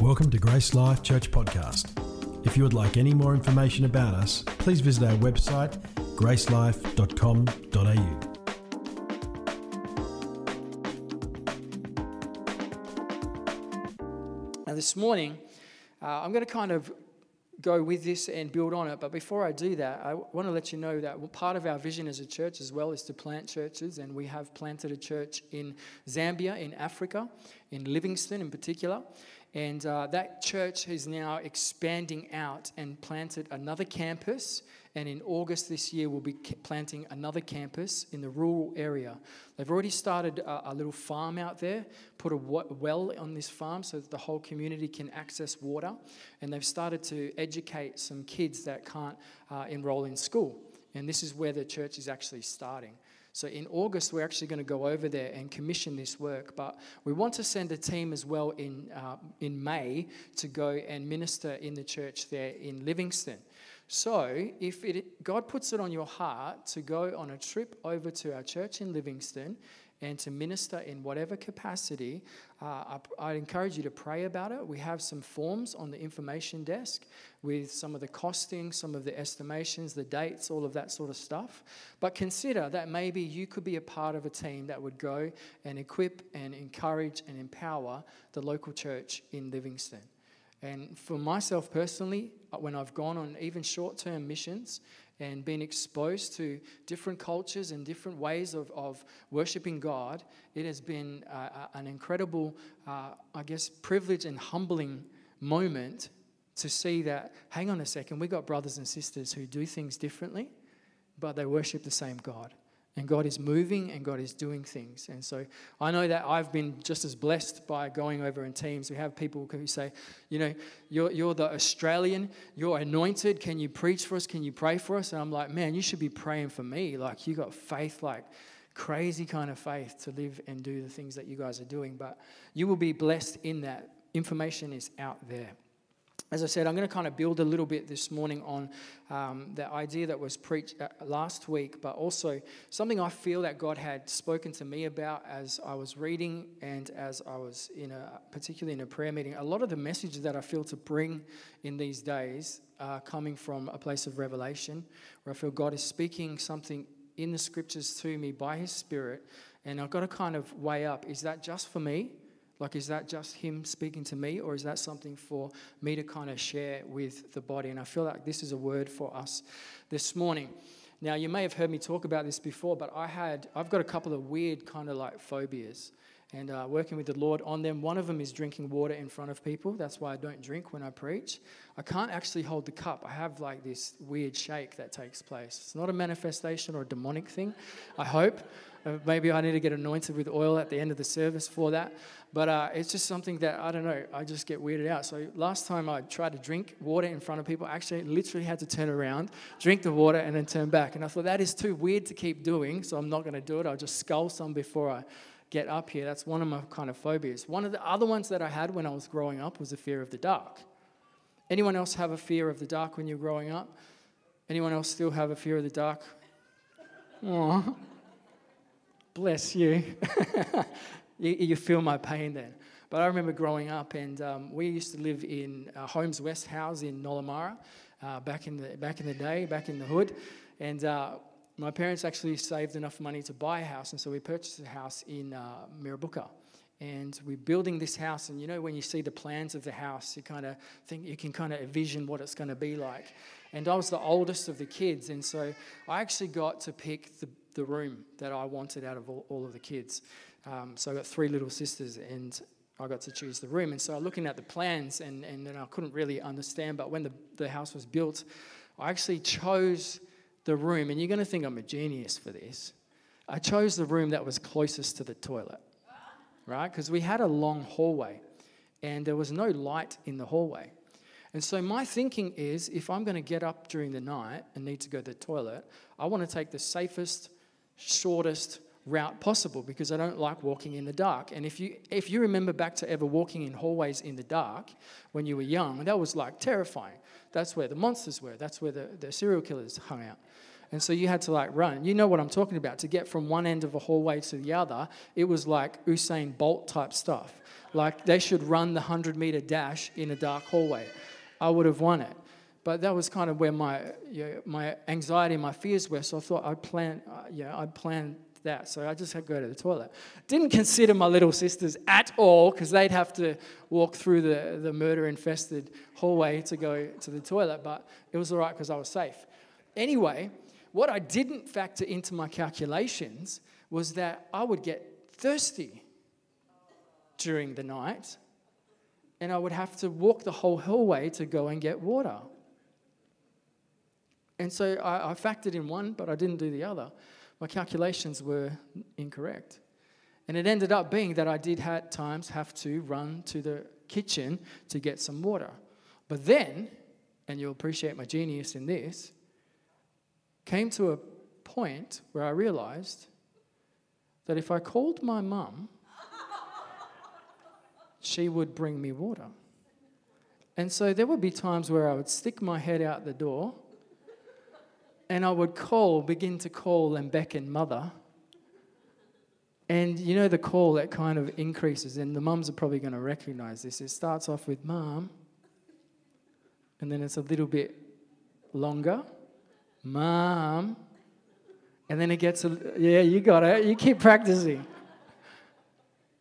Welcome to Grace Life Church Podcast. If you would like any more information about us, please visit our website, gracelife.com.au. Now, this morning, uh, I'm going to kind of go with this and build on it. But before I do that, I want to let you know that part of our vision as a church as well is to plant churches. And we have planted a church in Zambia, in Africa, in Livingstone in particular. And uh, that church is now expanding out and planted another campus. And in August this year, we'll be planting another campus in the rural area. They've already started a, a little farm out there, put a well on this farm so that the whole community can access water. And they've started to educate some kids that can't uh, enroll in school. And this is where the church is actually starting. So in August, we're actually going to go over there and commission this work. But we want to send a team as well in, uh, in May to go and minister in the church there in Livingstone. So, if it, God puts it on your heart to go on a trip over to our church in Livingstone and to minister in whatever capacity, uh, I, I encourage you to pray about it. We have some forms on the information desk with some of the costing, some of the estimations, the dates, all of that sort of stuff. But consider that maybe you could be a part of a team that would go and equip and encourage and empower the local church in Livingstone. And for myself personally, when I've gone on even short term missions and been exposed to different cultures and different ways of, of worshiping God, it has been uh, uh, an incredible, uh, I guess, privilege and humbling moment to see that, hang on a second, we've got brothers and sisters who do things differently, but they worship the same God. And God is moving and God is doing things. And so I know that I've been just as blessed by going over in teams. We have people who say, you know, you're, you're the Australian, you're anointed. Can you preach for us? Can you pray for us? And I'm like, man, you should be praying for me. Like, you got faith, like crazy kind of faith to live and do the things that you guys are doing. But you will be blessed in that. Information is out there as I said, I'm going to kind of build a little bit this morning on um, the idea that was preached uh, last week, but also something I feel that God had spoken to me about as I was reading and as I was in a, particularly in a prayer meeting. A lot of the messages that I feel to bring in these days are coming from a place of revelation, where I feel God is speaking something in the scriptures to me by His Spirit, and I've got to kind of weigh up: is that just for me? Like, is that just him speaking to me, or is that something for me to kind of share with the body? And I feel like this is a word for us this morning. Now, you may have heard me talk about this before, but I had, I've got a couple of weird kind of like phobias and uh, working with the Lord on them. One of them is drinking water in front of people. That's why I don't drink when I preach. I can't actually hold the cup. I have like this weird shake that takes place. It's not a manifestation or a demonic thing, I hope. Uh, maybe I need to get anointed with oil at the end of the service for that. But uh, it's just something that I don't know. I just get weirded out. So last time I tried to drink water in front of people, I actually literally had to turn around, drink the water, and then turn back. And I thought that is too weird to keep doing, so I'm not going to do it. I'll just scull some before I get up here. That's one of my kind of phobias. One of the other ones that I had when I was growing up was a fear of the dark. Anyone else have a fear of the dark when you're growing up? Anyone else still have a fear of the dark? Aww. Bless you. you. You feel my pain then. But I remember growing up, and um, we used to live in uh, Homeswest House in Nollamara uh, back, in the, back in the day, back in the hood. And uh, my parents actually saved enough money to buy a house, and so we purchased a house in uh, Mirrabooka. And we're building this house, and you know, when you see the plans of the house, you kind of think you can kind of envision what it's going to be like. And I was the oldest of the kids, and so I actually got to pick the, the room that I wanted out of all, all of the kids. Um, so I got three little sisters, and I got to choose the room. And so looking at the plans, and, and then I couldn't really understand, but when the, the house was built, I actually chose the room, and you're going to think I'm a genius for this. I chose the room that was closest to the toilet, right? Because we had a long hallway, and there was no light in the hallway. And so my thinking is if I'm going to get up during the night and need to go to the toilet, I want to take the safest, shortest route possible because I don't like walking in the dark. And if you if you remember back to ever walking in hallways in the dark when you were young, that was like terrifying. That's where the monsters were. That's where the, the serial killers hung out. And so you had to like run. You know what I'm talking about. To get from one end of a hallway to the other, it was like Usain Bolt type stuff. Like they should run the 100 meter dash in a dark hallway. I would have won it. But that was kind of where my, you know, my anxiety and my fears were. So I thought I'd plan, uh, yeah, I'd plan that. So I just had to go to the toilet. Didn't consider my little sisters at all because they'd have to walk through the, the murder infested hallway to go to the toilet. But it was all right because I was safe. Anyway, what I didn't factor into my calculations was that I would get thirsty during the night and I would have to walk the whole hallway to go and get water. And so I, I factored in one, but I didn't do the other my calculations were incorrect. And it ended up being that I did at times have to run to the kitchen to get some water. But then, and you'll appreciate my genius in this, came to a point where I realized that if I called my mum, she would bring me water. And so there would be times where I would stick my head out the door and I would call, begin to call and beckon mother. And you know the call that kind of increases, and the mums are probably going to recognize this. It starts off with mom, and then it's a little bit longer, mom, and then it gets a yeah, you got it. You keep practicing,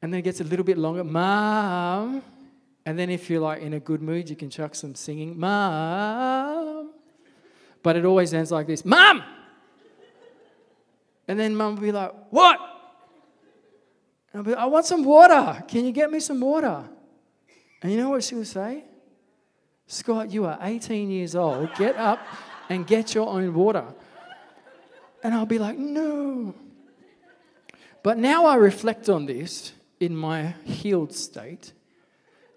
and then it gets a little bit longer, mom, and then if you're like in a good mood, you can chuck some singing, mom but it always ends like this Mom! And then mum will be like, What? And I'll be like, I want some water. Can you get me some water? And you know what she would say? Scott, you are 18 years old. Get up and get your own water. And I'll be like, No. But now I reflect on this in my healed state,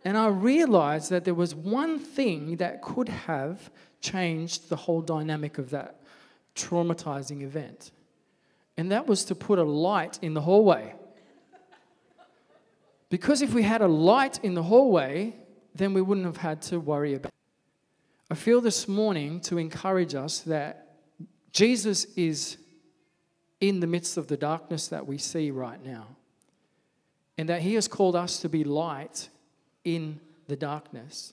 and I realize that there was one thing that could have changed the whole dynamic of that traumatizing event. And that was to put a light in the hallway. Because if we had a light in the hallway, then we wouldn't have had to worry about it. I feel this morning to encourage us that Jesus is in the midst of the darkness that we see right now. And that he has called us to be light in the darkness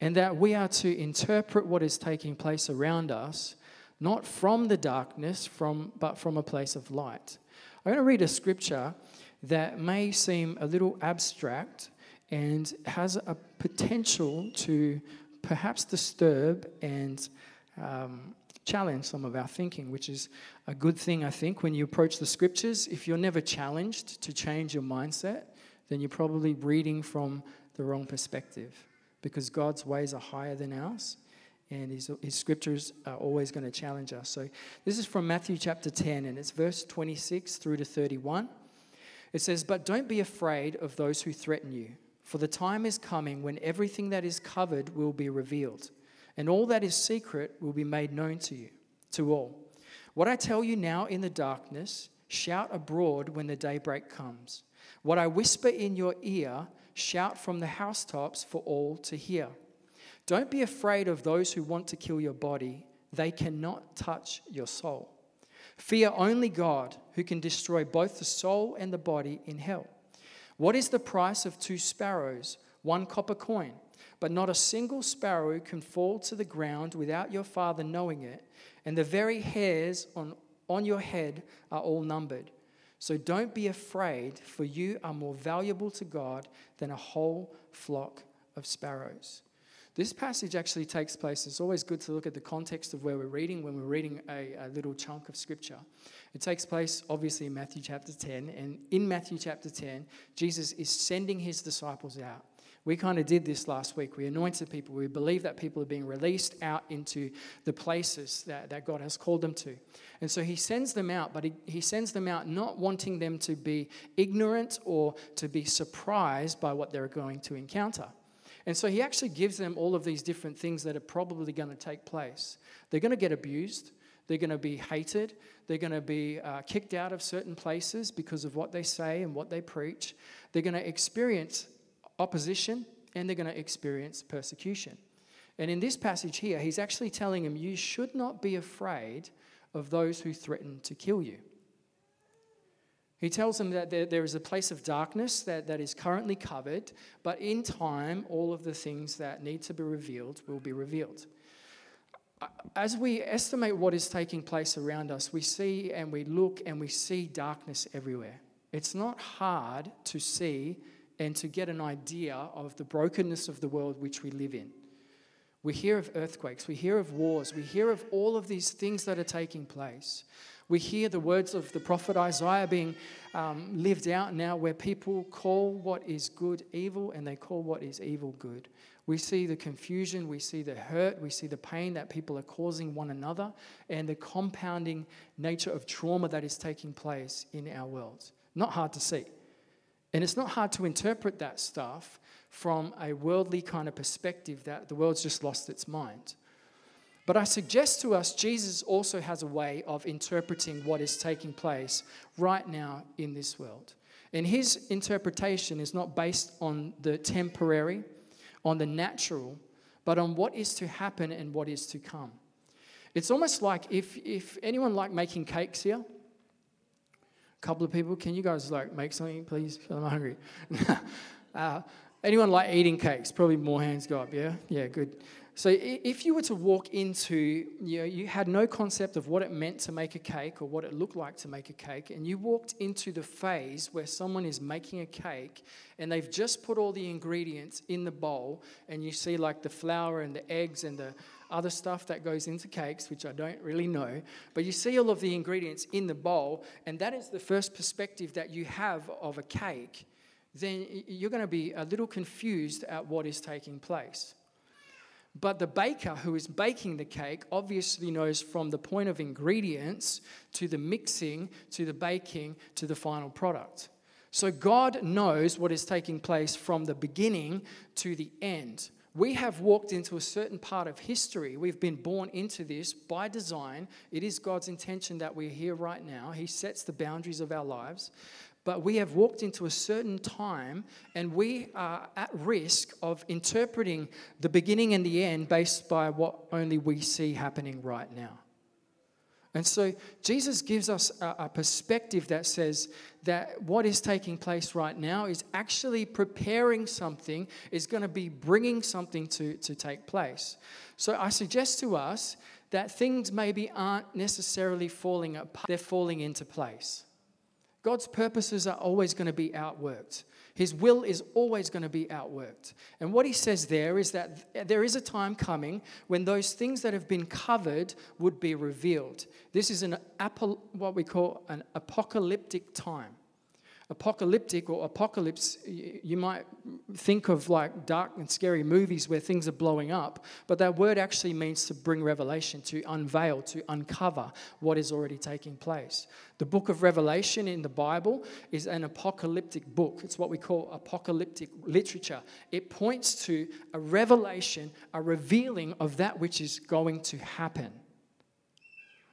and that we are to interpret what is taking place around us not from the darkness from but from a place of light i'm going to read a scripture that may seem a little abstract and has a potential to perhaps disturb and um, challenge some of our thinking, which is a good thing, I think, when you approach the scriptures. If you're never challenged to change your mindset, then you're probably reading from the wrong perspective because God's ways are higher than ours and his, his scriptures are always going to challenge us. So this is from Matthew chapter 10 and it's verse 26 through to 31. It says, But don't be afraid of those who threaten you, for the time is coming when everything that is covered will be revealed, and all that is secret will be made known to you, to all. What I tell you now in the darkness, shout abroad when the daybreak comes. What I whisper in your ear, Shout from the housetops for all to hear. Don't be afraid of those who want to kill your body, they cannot touch your soul. Fear only God, who can destroy both the soul and the body in hell. What is the price of two sparrows, one copper coin? But not a single sparrow can fall to the ground without your Father knowing it, and the very hairs on, on your head are all numbered. So don't be afraid, for you are more valuable to God than a whole flock of sparrows. This passage actually takes place. It's always good to look at the context of where we're reading when we're reading a, a, little chunk of scripture. It takes place, obviously, in Matthew chapter 10. And in Matthew chapter 10, Jesus is sending his disciples out. We kind of did this last week. We anointed people. We believe that people are being released out into the places that, that God has called them to. And so he sends them out, but he, he sends them out not wanting them to be ignorant or to be surprised by what they're going to encounter. And so he actually gives them all of these different things that are probably going to take place. They're going to get abused. They're going to be hated. They're going to be uh, kicked out of certain places because of what they say and what they preach. They're going to experience opposition and they're going to experience persecution. And in this passage here, he's actually telling them, You should not be afraid of those who threaten to kill you. He tells them that there, there is a place of darkness that, that is currently covered, but in time, all of the things that need to be revealed will be revealed. As we estimate what is taking place around us, we see and we look and we see darkness everywhere. It's not hard to see and to get an idea of the brokenness of the world which we live in. We hear of earthquakes, we hear of wars, we hear of all of these things that are taking place. We hear the words of the prophet Isaiah being um, lived out now, where people call what is good evil and they call what is evil good. We see the confusion, we see the hurt, we see the pain that people are causing one another, and the compounding nature of trauma that is taking place in our world. Not hard to see. And it's not hard to interpret that stuff from a worldly kind of perspective that the world's just lost its mind. But I suggest to us, Jesus also has a way of interpreting what is taking place right now in this world. And his interpretation is not based on the temporary, on the natural, but on what is to happen and what is to come. It's almost like if, if anyone like making cakes here, couple of people, can you guys like make something, please? I'm hungry. uh, anyone like eating cakes? Probably more hands go up, yeah? Yeah, good. So if you were to walk into, you know, you had no concept of what it meant to make a cake or what it looked like to make a cake, and you walked into the phase where someone is making a cake and they've just put all the ingredients in the bowl, and you see like the flour and the eggs and the other stuff that goes into cakes, which I don't really know, but you see all of the ingredients in the bowl, and that is the first perspective that you have of a cake, then you're going to be a little confused at what is taking place. But the baker who is baking the cake obviously knows from the point of ingredients to the mixing to the baking to the final product. So God knows what is taking place from the beginning to the end. We have walked into a certain part of history. We've been born into this by design. It is God's intention that we're here right now. He sets the boundaries of our lives. But we have walked into a certain time and we are at risk of interpreting the beginning and the end based by what only we see happening right now. And so Jesus gives us a, a, perspective that says that what is taking place right now is actually preparing something, is going to be bringing something to, to take place. So I suggest to us that things maybe aren't necessarily falling apart, they're falling into place. God's purposes are always going to be outworked. His will is always going to be outworked. And what he says there is that there is a time coming when those things that have been covered would be revealed. This is an what we call an apocalyptic time apocalyptic or apocalypse, you might think of like dark and scary movies where things are blowing up, but that word actually means to bring revelation, to unveil, to uncover what is already taking place. The book of Revelation in the Bible is an apocalyptic book. It's what we call apocalyptic literature. It points to a revelation, a revealing of that which is going to happen.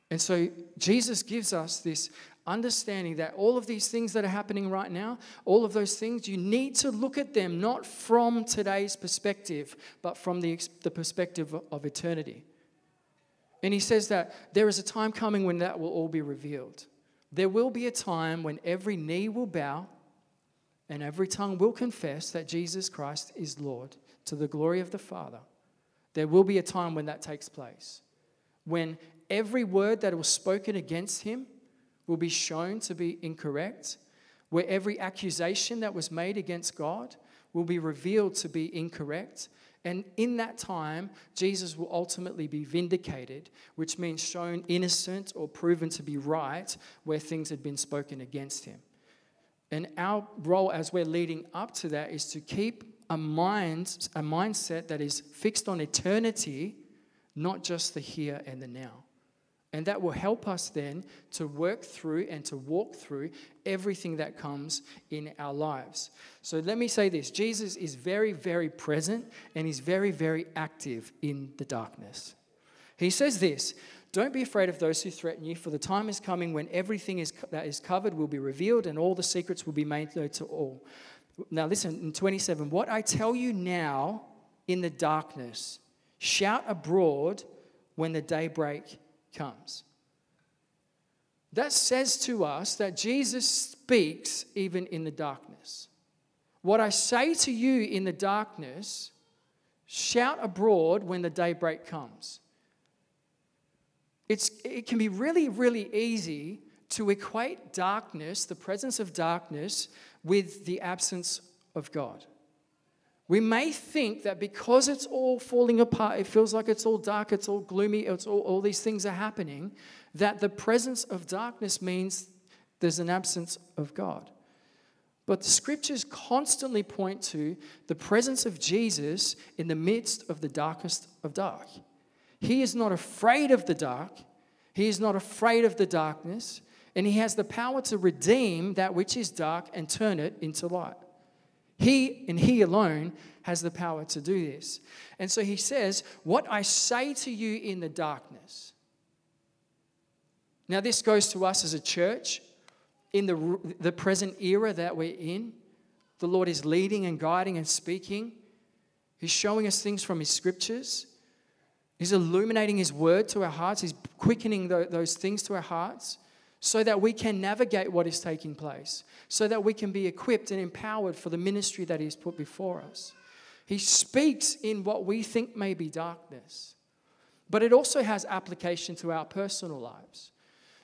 And so Jesus gives us this understanding that all of these things that are happening right now, all of those things, you need to look at them not from today's perspective, but from the, the perspective of eternity. And he says that there is a time coming when that will all be revealed. There will be a time when every knee will bow and every tongue will confess that Jesus Christ is Lord to the glory of the Father. There will be a time when that takes place. When every word that was spoken against him will be shown to be incorrect, where every accusation that was made against God will be revealed to be incorrect. And in that time, Jesus will ultimately be vindicated, which means shown innocent or proven to be right where things had been spoken against him. And our role as we're leading up to that is to keep a mind, a mindset that is fixed on eternity, not just the here and the now. And that will help us then to work through and to walk through everything that comes in our lives. So let me say this Jesus is very, very present and he's very, very active in the darkness. He says this Don't be afraid of those who threaten you, for the time is coming when everything is, that is covered will be revealed and all the secrets will be made known to all. Now, listen, in 27, what I tell you now in the darkness, shout abroad when the daybreak comes. that says to us that Jesus speaks even in the darkness. What I say to you in the darkness, shout abroad when the daybreak comes. It's, it can be really, really easy to equate darkness, the presence of darkness, with the absence of God. We may think that because it's all falling apart, it feels like it's all dark, it's all gloomy, it's all, all these things are happening, that the presence of darkness means there's an absence of God. But the scriptures constantly point to the presence of Jesus in the midst of the darkest of dark. He is not afraid of the dark, he is not afraid of the darkness, and he has the power to redeem that which is dark and turn it into light. He and He alone has the power to do this. And so He says, What I say to you in the darkness. Now, this goes to us as a church in the, the present era that we're in. The Lord is leading and guiding and speaking. He's showing us things from His scriptures. He's illuminating His word to our hearts. He's quickening those things to our hearts so that we can navigate what is taking place, so that we can be equipped and empowered for the ministry that He's put before us. He speaks in what we think may be darkness, but it also has application to our personal lives.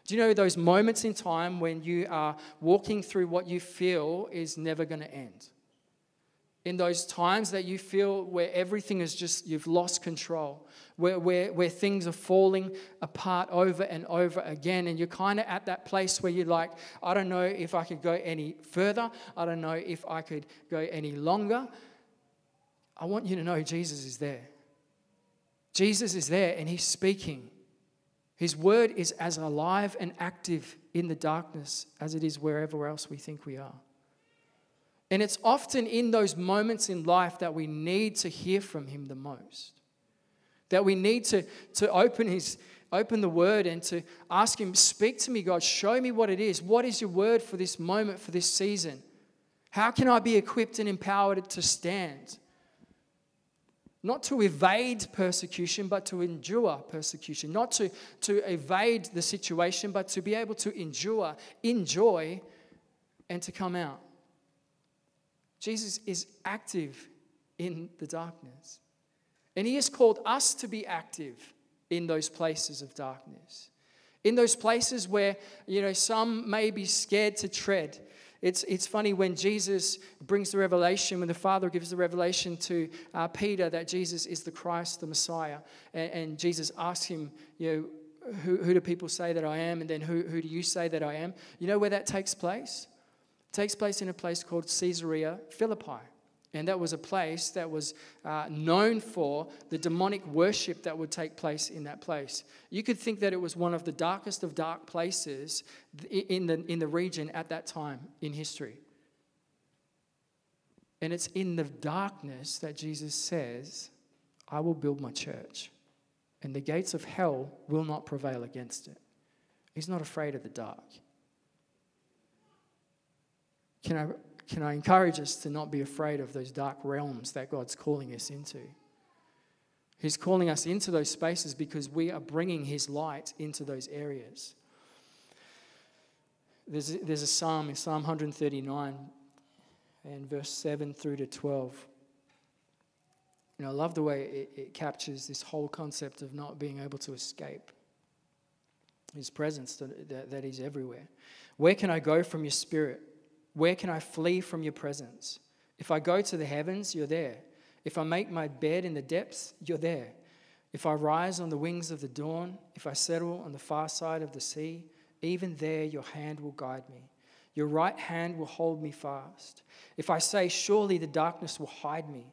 Do you know those moments in time when you are walking through what you feel is never going to end? In those times that you feel where everything is just, you've lost control, where, where, where things are falling apart over and over again. And you're kind of at that place where you're like, I don't know if I could go any further. I don't know if I could go any longer. I want you to know Jesus is there. Jesus is there and he's speaking. His word is as alive and active in the darkness as it is wherever else we think we are. And it's often in those moments in life that we need to hear from him the most. That we need to, to open his open the word and to ask him, speak to me, God, show me what it is. What is your word for this moment, for this season? How can I be equipped and empowered to stand? Not to evade persecution, but to endure persecution. Not to, to evade the situation, but to be able to endure, enjoy, and to come out. Jesus is active in the darkness. And He has called us to be active in those places of darkness. In those places where, you know, some may be scared to tread. It's, it's funny when Jesus brings the revelation, when the Father gives the revelation to uh, Peter that Jesus is the Christ, the Messiah. And, and Jesus asks him, you know, who, who do people say that I am? And then who, who do you say that I am? You know where that takes place? Takes place in a place called Caesarea Philippi. And that was a place that was uh, known for the demonic worship that would take place in that place. You could think that it was one of the darkest of dark places in the, in the region at that time in history. And it's in the darkness that Jesus says, I will build my church, and the gates of hell will not prevail against it. He's not afraid of the dark. Can I can I encourage us to not be afraid of those dark realms that God's calling us into? He's calling us into those spaces because we are bringing His light into those areas. There's, there's a psalm in Psalm 139 and verse 7 through to 12. You know, I love the way it, it captures this whole concept of not being able to escape His presence that, that, that He's everywhere. Where can I go from your spirit? Where can I flee from your presence? If I go to the heavens, you're there. If I make my bed in the depths, you're there. If I rise on the wings of the dawn, if I settle on the far side of the sea, even there your hand will guide me. Your right hand will hold me fast. If I say, Surely the darkness will hide me,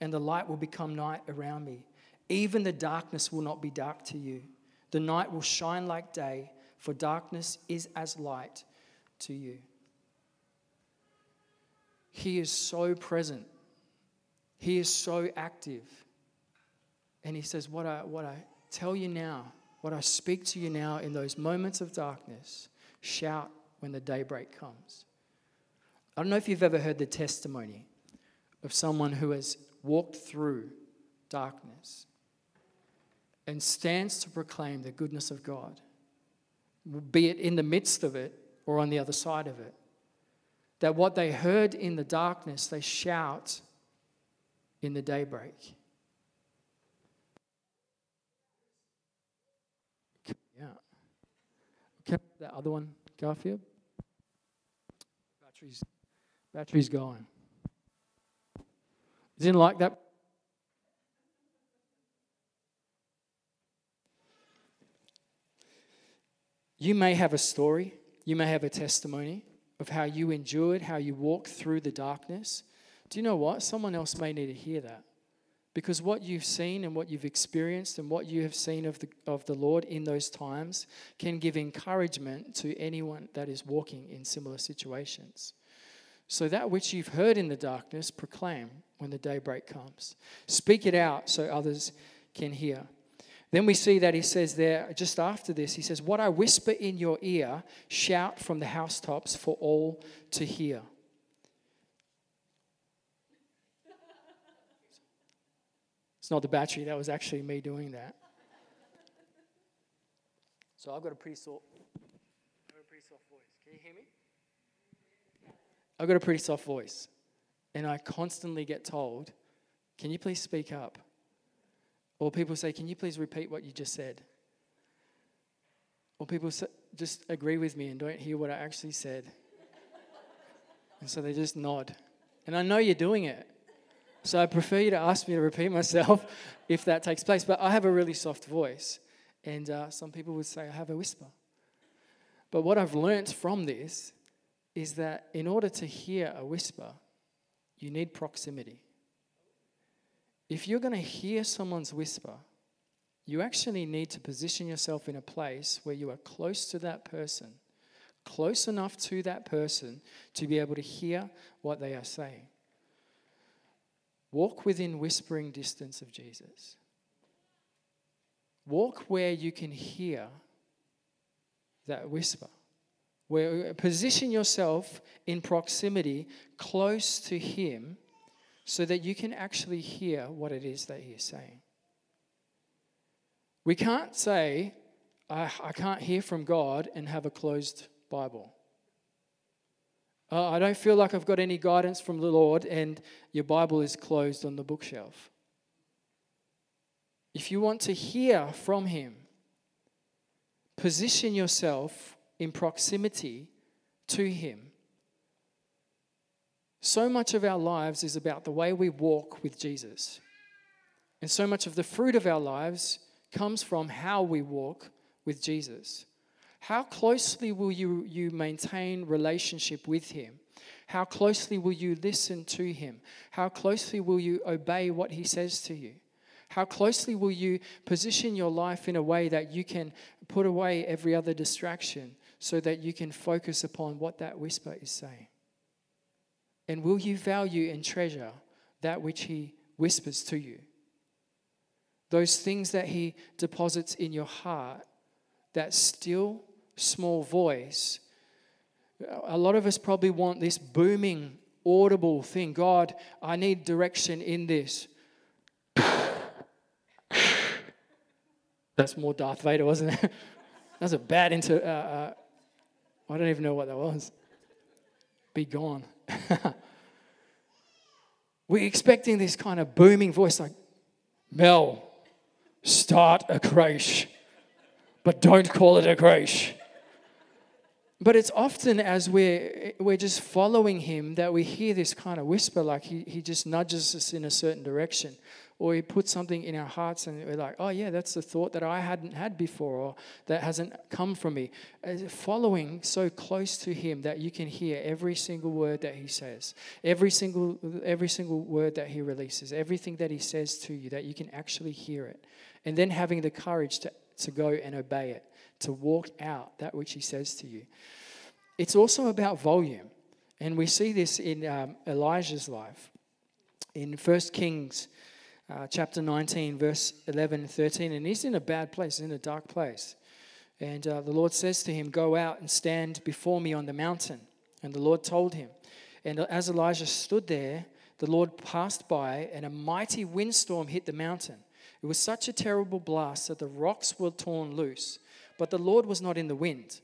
and the light will become night around me, even the darkness will not be dark to you. The night will shine like day, for darkness is as light to you. He is so present. He is so active. And he says, What I, what I tell you now, what I speak to you now in those moments of darkness, shout when the daybreak comes. I don't know if you've ever heard the testimony of someone who has walked through darkness and stands to proclaim the goodness of God. be it in the midst of it or on the other side of it. That what they heard in the darkness, they shout in the daybreak. Yeah. Okay, that other one, Garfield. Batteries, batteries going. Didn't like that. You may have a story, you may have a testimony of how you endured, how you walked through the darkness. Do you know what? Someone else may need to hear that. Because what you've seen and what you've experienced and what you have seen of the, of the Lord in those times can give encouragement to anyone that is walking in similar situations. So, that which you've heard in the darkness, proclaim when the daybreak comes. Speak it out so others can hear. Then we see that he says there, just after this, he says, What I whisper in your ear, shout from the housetops for all to hear. It's not the battery, that was actually me doing that. So I've got a pretty soft, a pretty soft voice. Can you hear me? I've got a pretty soft voice. And I constantly get told, Can you please speak up? Or people say, Can you please repeat what you just said? Or people just agree with me and don't hear what I actually said. and so they just nod. And I know you're doing it. So I prefer you to ask me to repeat myself if that takes place. But I have a really soft voice. And uh, some people would say I have a whisper. But what I've learnt from this is that in order to hear a whisper, you need proximity. If you're going to hear someone's whisper, you actually need to position yourself in a place where you are close to that person, close enough to that person to be able to hear what they are saying. Walk within whispering distance of Jesus. Walk where you can hear that whisper. Where position yourself in proximity close to him so that you can actually hear what it is that he is saying. We can't say, I, I can't hear from God and have a closed Bible. Uh, I don't feel like I've got any guidance from the Lord and your Bible is closed on the bookshelf. If you want to hear from Him, position yourself in proximity to Him so much of our lives is about the way we walk with Jesus. And so much of the fruit of our lives comes from how we walk with Jesus. How closely will you, you maintain relationship with Him? How closely will you listen to Him? How closely will you obey what He says to you? How closely will you position your life in a way that you can put away every other distraction so that you can focus upon what that whisper is saying? And will you value and treasure that which He whispers to you? Those things that He deposits in your heart, that still small voice. A lot of us probably want this booming, audible thing. God, I need direction in this. That's more Darth Vader, wasn't it? That's a bad into. Uh, uh, I don't even know what that was. Be gone. We're expecting this kind of booming voice like, Mel, start a creche, but don't call it a creche. But it's often as we're, we're just following him that we hear this kind of whisper, like he, he just nudges us in a certain direction or he puts something in our hearts and we're like, oh, yeah, that's the thought that I hadn't had before or that hasn't come from me. Following so close to him that you can hear every single word that he says, every single, every single word that he releases, everything that he says to you, that you can actually hear it. And then having the courage to, to go and obey it, to walk out that which he says to you. It's also about volume. And we see this in um, Elijah's life. In 1 Kings uh, chapter 19, verse 11 and 13. And he's in a bad place, in a dark place. And uh, the Lord says to him, Go out and stand before me on the mountain. And the Lord told him. And as Elijah stood there, the Lord passed by, and a mighty windstorm hit the mountain. It was such a terrible blast that the rocks were torn loose, but the Lord was not in the wind.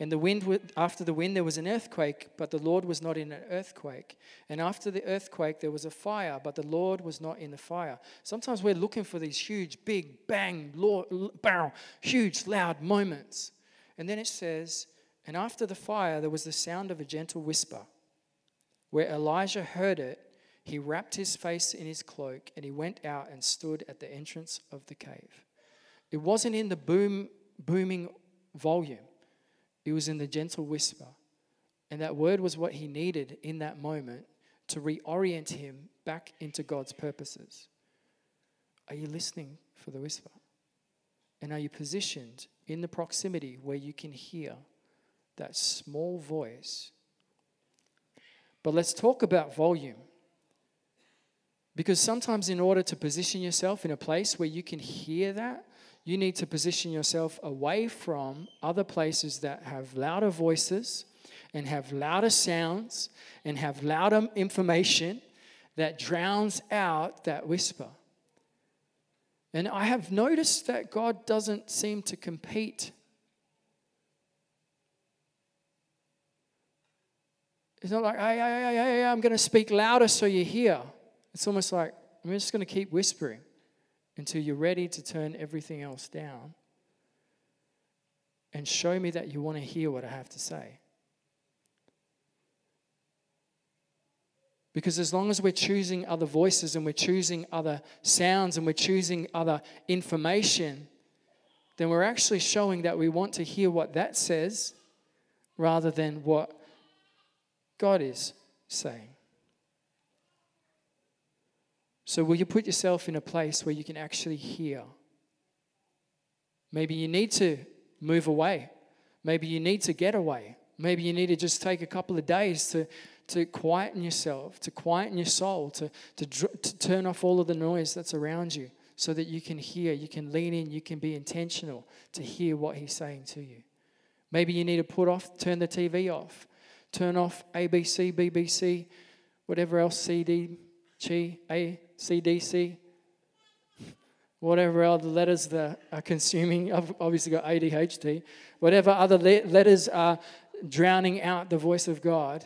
And the wind, after the wind, there was an earthquake, but the Lord was not in an earthquake. And after the earthquake, there was a fire, but the Lord was not in the fire. Sometimes we're looking for these huge, big, bang, bang, huge, loud moments. And then it says, and after the fire, there was the sound of a gentle whisper. Where Elijah heard it, he wrapped his face in his cloak and he went out and stood at the entrance of the cave. It wasn't in the boom, booming volume, it was in the gentle whisper. And that word was what he needed in that moment to reorient him back into God's purposes. Are you listening for the whisper? And are you positioned in the proximity where you can hear that small voice? But let's talk about volume. Because sometimes, in order to position yourself in a place where you can hear that, you need to position yourself away from other places that have louder voices and have louder sounds and have louder information that drowns out that whisper. And I have noticed that God doesn't seem to compete. It's not like, hey, hey, hey, hey, I'm going to speak louder so you hear. It's almost like, I'm just going to keep whispering until you're ready to turn everything else down and show me that you want to hear what I have to say. Because as long as we're choosing other voices and we're choosing other sounds and we're choosing other information, then we're actually showing that we want to hear what that says rather than what God is saying. So, will you put yourself in a place where you can actually hear? Maybe you need to move away. Maybe you need to get away. Maybe you need to just take a couple of days to, to quieten yourself, to quieten your soul, to, to, to turn off all of the noise that's around you so that you can hear, you can lean in, you can be intentional to hear what He's saying to you. Maybe you need to put off, turn the TV off, turn off ABC, BBC, whatever else, CD, Chi, A, CDC, whatever other letters that are consuming. I've obviously got ADHD. Whatever other letters are drowning out the voice of God,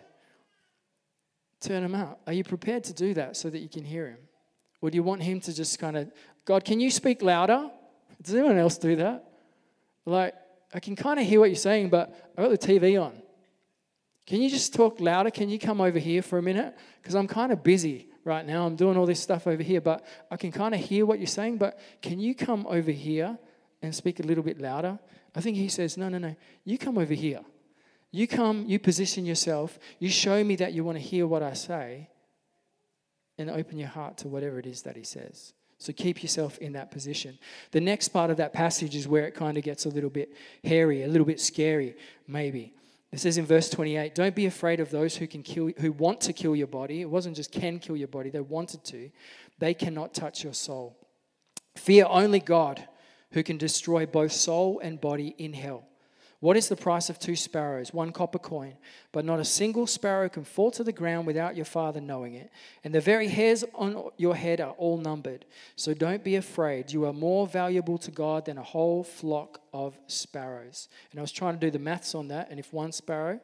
turn them out. Are you prepared to do that so that you can hear Him? Or do you want Him to just kind of, God, can you speak louder? Does anyone else do that? Like, I can kind of hear what you're saying, but I've got the TV on. Can you just talk louder? Can you come over here for a minute? Because I'm kind of busy right now. I'm doing all this stuff over here, but I can kind of hear what you're saying. But can you come over here and speak a little bit louder? I think he says, No, no, no. You come over here. You come, you position yourself, you show me that you want to hear what I say, and open your heart to whatever it is that he says. So keep yourself in that position. The next part of that passage is where it kind of gets a little bit hairy, a little bit scary, maybe. It says in verse 28, don't be afraid of those who can kill who want to kill your body. It wasn't just can kill your body, they wanted to. They cannot touch your soul. Fear only God, who can destroy both soul and body in hell. What is the price of two sparrows? One copper coin. But not a single sparrow can fall to the ground without your Father knowing it. And the very hairs on your head are all numbered. So don't be afraid. You are more valuable to God than a whole flock of sparrows. And I was trying to do the maths on that. And if one sparrow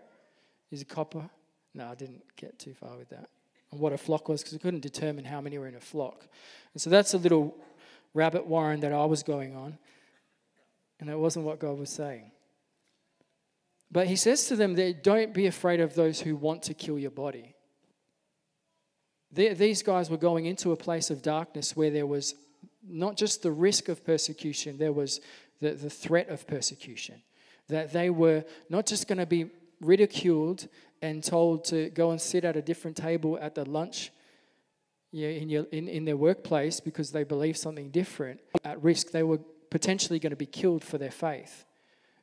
is a copper, no, I didn't get too far with that. And what a flock was, because I couldn't determine how many were in a flock. And so that's a little rabbit warren that I was going on. And that wasn't what God was saying. But he says to them that don't be afraid of those who want to kill your body. these guys were going into a place of darkness where there was not just the risk of persecution, there was the, the threat of persecution. That they were not just going to be ridiculed and told to go and sit at a different table at the lunch in, your, in, in their workplace because they believe something different. At risk, they were potentially going to be killed for their faith.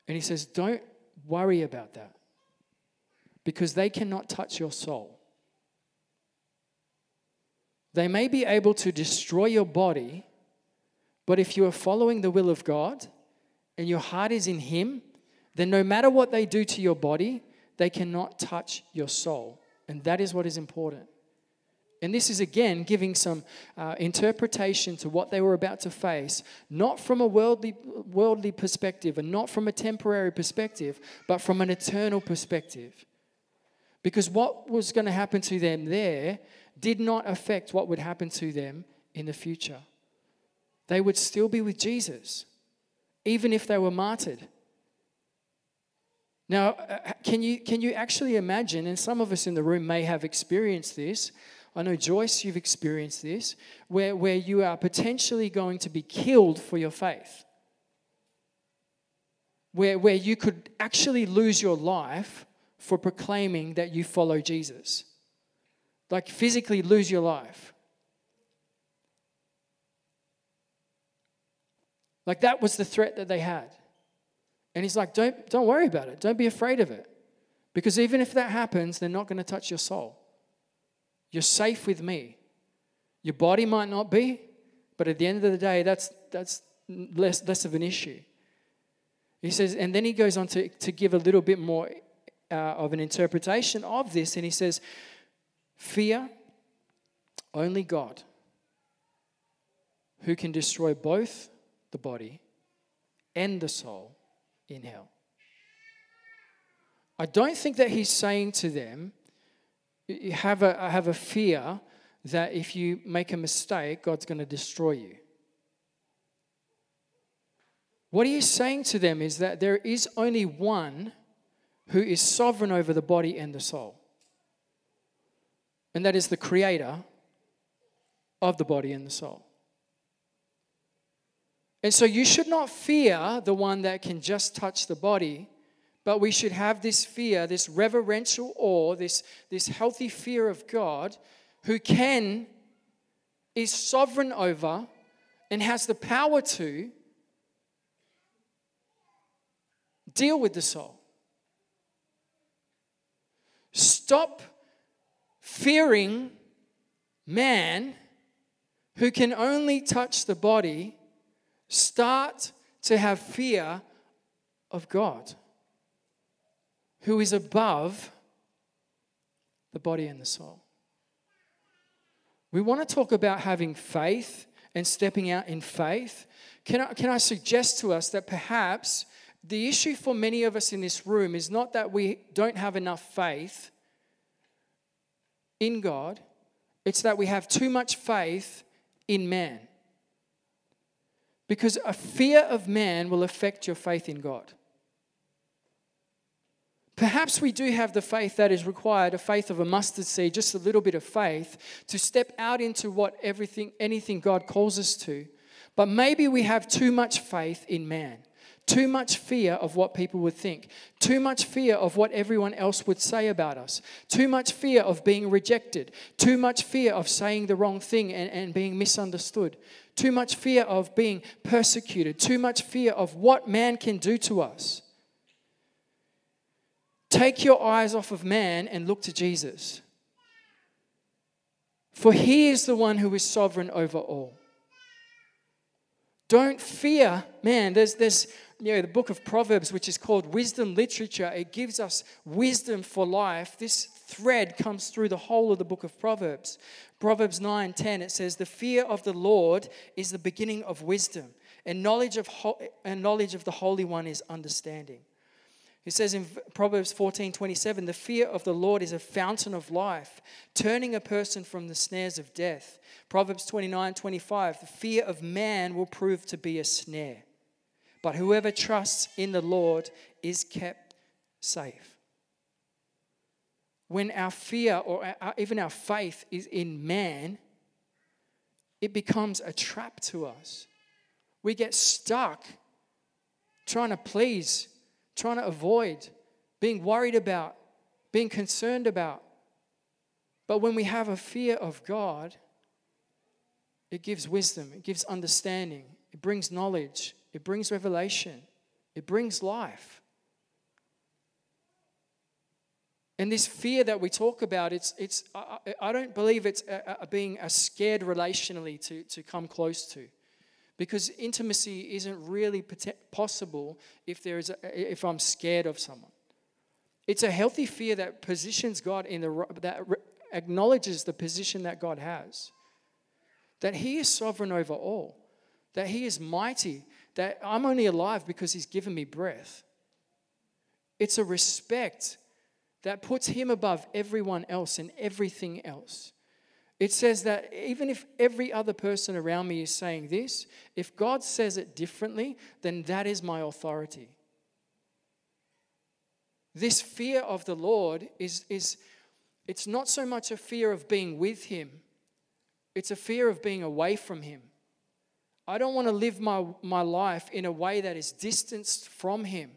And he says, Don't worry about that because they cannot touch your soul. They may be able to destroy your body, but if you are following the will of God and your heart is in Him, then no matter what they do to your body, they cannot touch your soul. And that is what is important. And this is again giving some uh, interpretation to what they were about to face, not from a worldly, worldly perspective and not from a temporary perspective, but from an eternal perspective. Because what was going to happen to them there did not affect what would happen to them in the future. They would still be with Jesus, even if they were martyred. Now, uh, can you, can you actually imagine, and some of us in the room may have experienced this, I know, Joyce, you've experienced this, where, where you are potentially going to be killed for your faith. Where, where you could actually lose your life for proclaiming that you follow Jesus. Like physically lose your life. Like that was the threat that they had. And he's like, don't, don't worry about it. Don't be afraid of it. Because even if that happens, they're not going to touch your soul. You're safe with me. Your body might not be, but at the end of the day, that's, that's less, less of an issue. He says, and then he goes on to, to give a little bit more uh, of an interpretation of this, and he says, Fear only God, who can destroy both the body and the soul in hell. I don't think that he's saying to them, you have a, have a fear that if you make a mistake, God's going to destroy you. What he is saying to them is that there is only one who is sovereign over the body and the soul, and that is the creator of the body and the soul. And so you should not fear the one that can just touch the body but we should have this fear, this reverential awe, this, this healthy fear of God who can, is sovereign over, and has the power to deal with the soul. Stop fearing man who can only touch the body. Start to have fear of God who is above the body and the soul. We want to talk about having faith and stepping out in faith. Can I, can I suggest to us that perhaps the issue for many of us in this room is not that we don't have enough faith in God, it's that we have too much faith in man. Because a fear of man will affect your faith in God. Perhaps we do have the faith that is required, a faith of a mustard seed, just a little bit of faith to step out into what everything, anything God calls us to. But maybe we have too much faith in man, too much fear of what people would think, too much fear of what everyone else would say about us, too much fear of being rejected, too much fear of saying the wrong thing and, and being misunderstood, too much fear of being persecuted, too much fear of what man can do to us. Take your eyes off of man and look to Jesus. For he is the one who is sovereign over all. Don't fear man. There's, there's you know, the book of Proverbs, which is called wisdom literature. It gives us wisdom for life. This thread comes through the whole of the book of Proverbs. Proverbs 9 10, it says, The fear of the Lord is the beginning of wisdom, and knowledge of, ho- and knowledge of the Holy One is understanding. He says in Proverbs 14 27, the fear of the Lord is a fountain of life, turning a person from the snares of death. Proverbs 29 25, the fear of man will prove to be a snare, but whoever trusts in the Lord is kept safe. When our fear or our, even our faith is in man, it becomes a trap to us. We get stuck trying to please trying to avoid, being worried about, being concerned about. But when we have a fear of God, it gives wisdom, it gives understanding, it brings knowledge, it brings revelation, it brings life. And this fear that we talk about, it's, it's, I, I don't believe it's a, a being a scared relationally to, to come close to. Because intimacy isn't really possible if, there is a, if I'm scared of someone. It's a healthy fear that positions God in the, that acknowledges the position that God has, that He is sovereign over all, that He is mighty, that I'm only alive because He's given me breath. It's a respect that puts Him above everyone else and everything else. It says that even if every other person around me is saying this, if God says it differently, then that is my authority. This fear of the Lord is, is it's not so much a fear of being with Him, it's a fear of being away from Him. I don't want to live my, my life in a way that is distanced from Him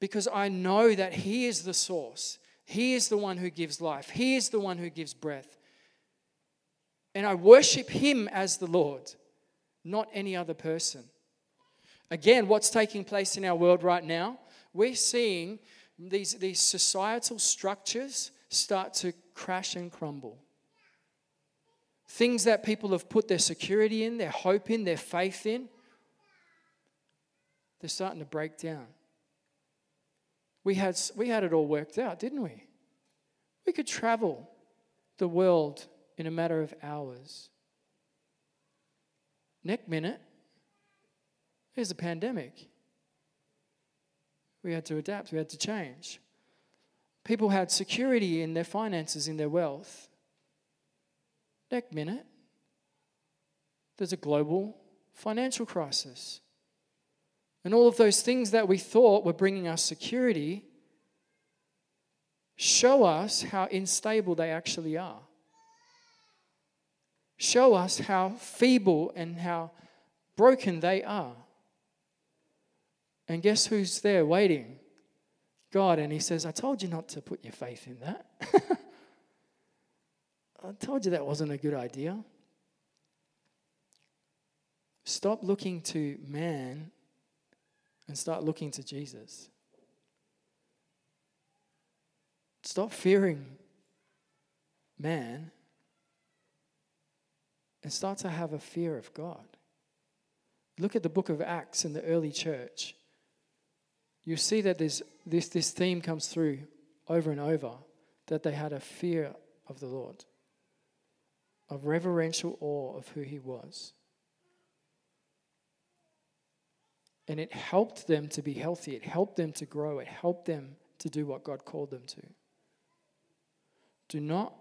because I know that He is the source. He is the one who gives life, He is the one who gives breath. And I worship Him as the Lord, not any other person. Again, what's taking place in our world right now? We're seeing these, these societal structures start to crash and crumble. Things that people have put their security in, their hope in, their faith in, they're starting to break down. We had, we had it all worked out, didn't we? We could travel the world in a matter of hours. Next minute, there's a pandemic. We had to adapt, we had to change. People had security in their finances, in their wealth. Next minute, there's a global financial crisis. And all of those things that we thought were bringing us security show us how unstable they actually are. Show us how feeble and how broken they are. And guess who's there waiting? God. And He says, I told you not to put your faith in that. I told you that wasn't a good idea. Stop looking to man and start looking to Jesus. Stop fearing man and start to have a fear of God. Look at the book of Acts in the early church. You see that this, this, this theme comes through over and over that they had a fear of the Lord, of reverential awe of who he was. And it helped them to be healthy. It helped them to grow. It helped them to do what God called them to. Do not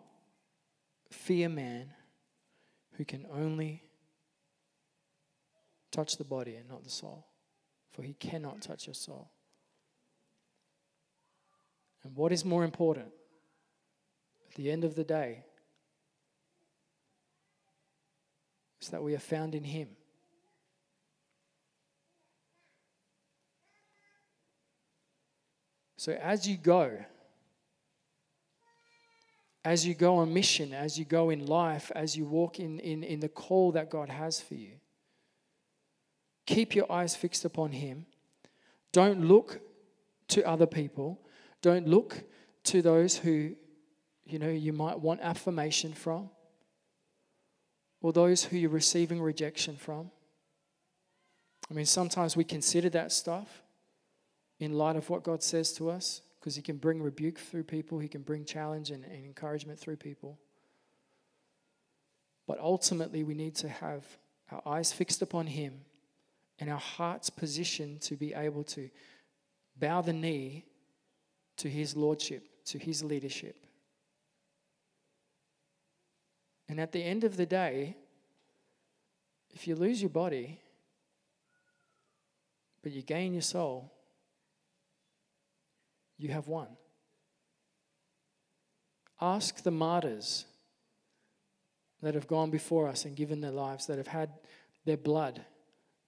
fear man who can only touch the body and not the soul, for he cannot touch your soul. And what is more important? At the end of the day, is that we are found in him. So as you go, as you go on mission, as you go in life, as you walk in, in, in the call that God has for you, keep your eyes fixed upon Him. Don't look to other people. Don't look to those who, you know, you might want affirmation from or those who you're receiving rejection from. I mean, sometimes we consider that stuff in light of what God says to us, because He can bring rebuke through people, He can bring challenge and, and encouragement through people. But ultimately, we need to have our eyes fixed upon Him and our hearts positioned to be able to bow the knee to His Lordship, to His leadership. And at the end of the day, if you lose your body, but you gain your soul, you have won. Ask the martyrs that have gone before us and given their lives, that have had their blood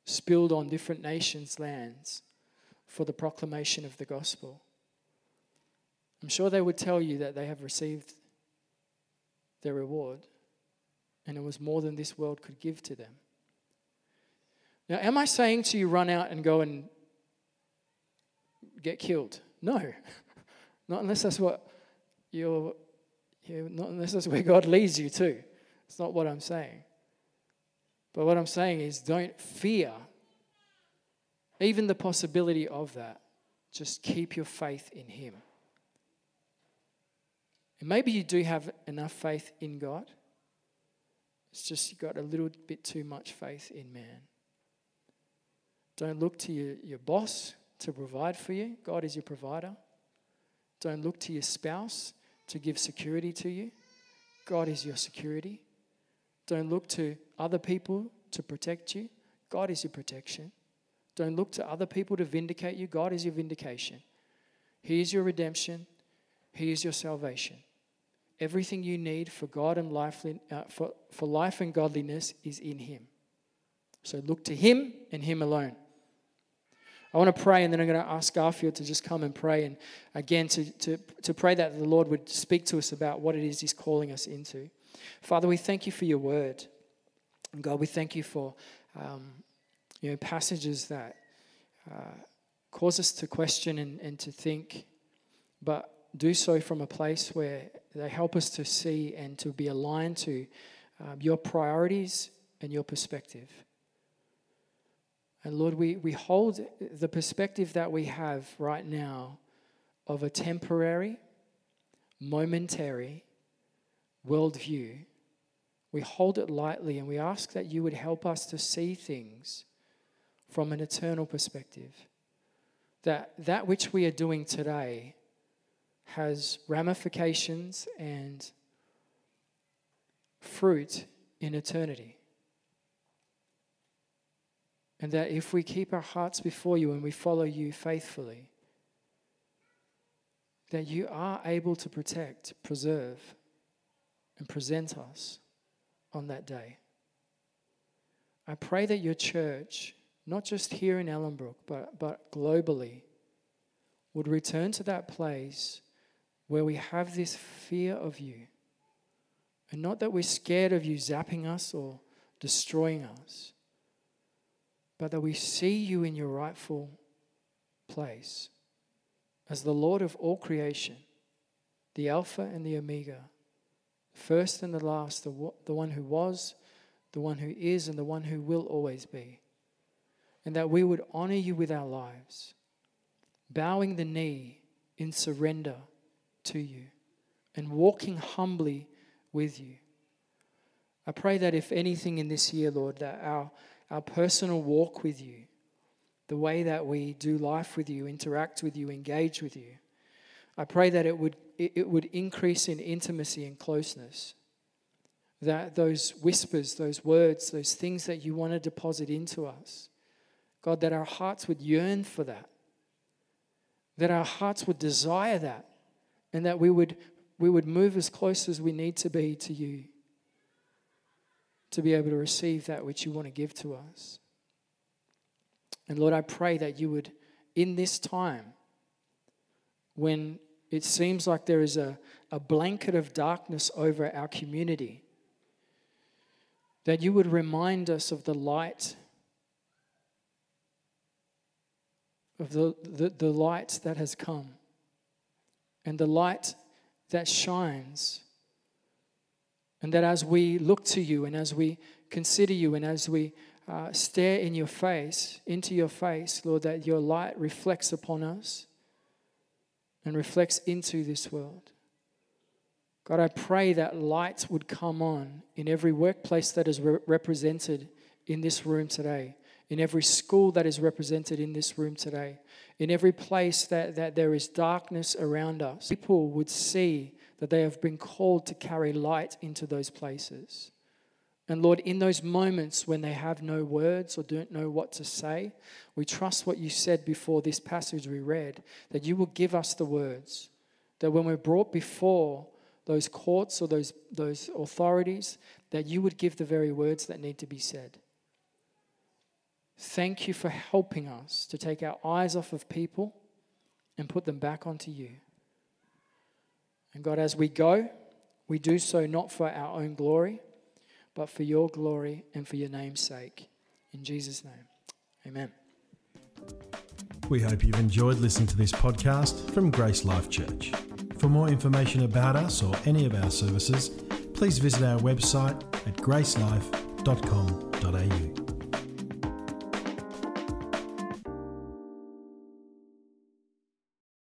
spilled on different nations' lands for the proclamation of the gospel. I'm sure they would tell you that they have received their reward, and it was more than this world could give to them. Now, am I saying to you, run out and go and get killed? No, not unless that's what you're, you not unless that's where God leads you to. It's not what I'm saying. But what I'm saying is don't fear even the possibility of that. Just keep your faith in Him. And maybe you do have enough faith in God. It's just you've got a little bit too much faith in man. Don't look to your, your boss to provide for you. God is your provider. Don't look to your spouse to give security to you. God is your security. Don't look to other people to protect you. God is your protection. Don't look to other people to vindicate you. God is your vindication. He is your redemption. He is your salvation. Everything you need for God and life, uh, for, for life and godliness is in Him. So look to Him and Him alone. I want to pray, and then I'm going to ask Garfield to just come and pray, and again to, to, to pray that the Lord would speak to us about what it is He's calling us into. Father, we thank you for your word. And God, we thank you for um, you know, passages that uh, cause us to question and, and to think, but do so from a place where they help us to see and to be aligned to um, your priorities and your perspective. And Lord, we, we hold the perspective that we have right now of a temporary, momentary worldview. We hold it lightly and we ask that you would help us to see things from an eternal perspective. That that which we are doing today has ramifications and fruit in eternity. And that if we keep our hearts before you and we follow you faithfully, that you are able to protect, preserve, and present us on that day. I pray that your church, not just here in Ellenbrook, but, but globally, would return to that place where we have this fear of you. And not that we're scared of you zapping us or destroying us, but that we see you in your rightful place as the Lord of all creation, the Alpha and the Omega, first and the last, the, the one who was, the one who is, and the one who will always be. And that we would honor you with our lives, bowing the knee in surrender to you and walking humbly with you. I pray that if anything in this year, Lord, that our our personal walk with you, the way that we do life with you, interact with you, engage with you. I pray that it would, it would increase in intimacy and closeness. That those whispers, those words, those things that you want to deposit into us, God, that our hearts would yearn for that. That our hearts would desire that. And that we would, we would move as close as we need to be to you to be able to receive that which you want to give to us. And Lord, I pray that you would, in this time, when it seems like there is a, a blanket of darkness over our community, that you would remind us of the light, of the, the, the light that has come, and the light that shines and that as we look to you and as we consider you and as we uh, stare in your face, into your face, Lord, that your light reflects upon us and reflects into this world. God, I pray that light would come on in every workplace that is re- represented in this room today, in every school that is represented in this room today, in every place that, that there is darkness around us. People would see that they have been called to carry light into those places. And Lord, in those moments when they have no words or don't know what to say, we trust what you said before this passage we read, that you will give us the words. That when we're brought before those courts or those, those authorities, that you would give the very words that need to be said. Thank you for helping us to take our eyes off of people and put them back onto you. And God, as we go, we do so not for our own glory, but for your glory and for your name's sake. In Jesus' name, amen. We hope you've enjoyed listening to this podcast from Grace Life Church. For more information about us or any of our services, please visit our website at gracelife.com.au.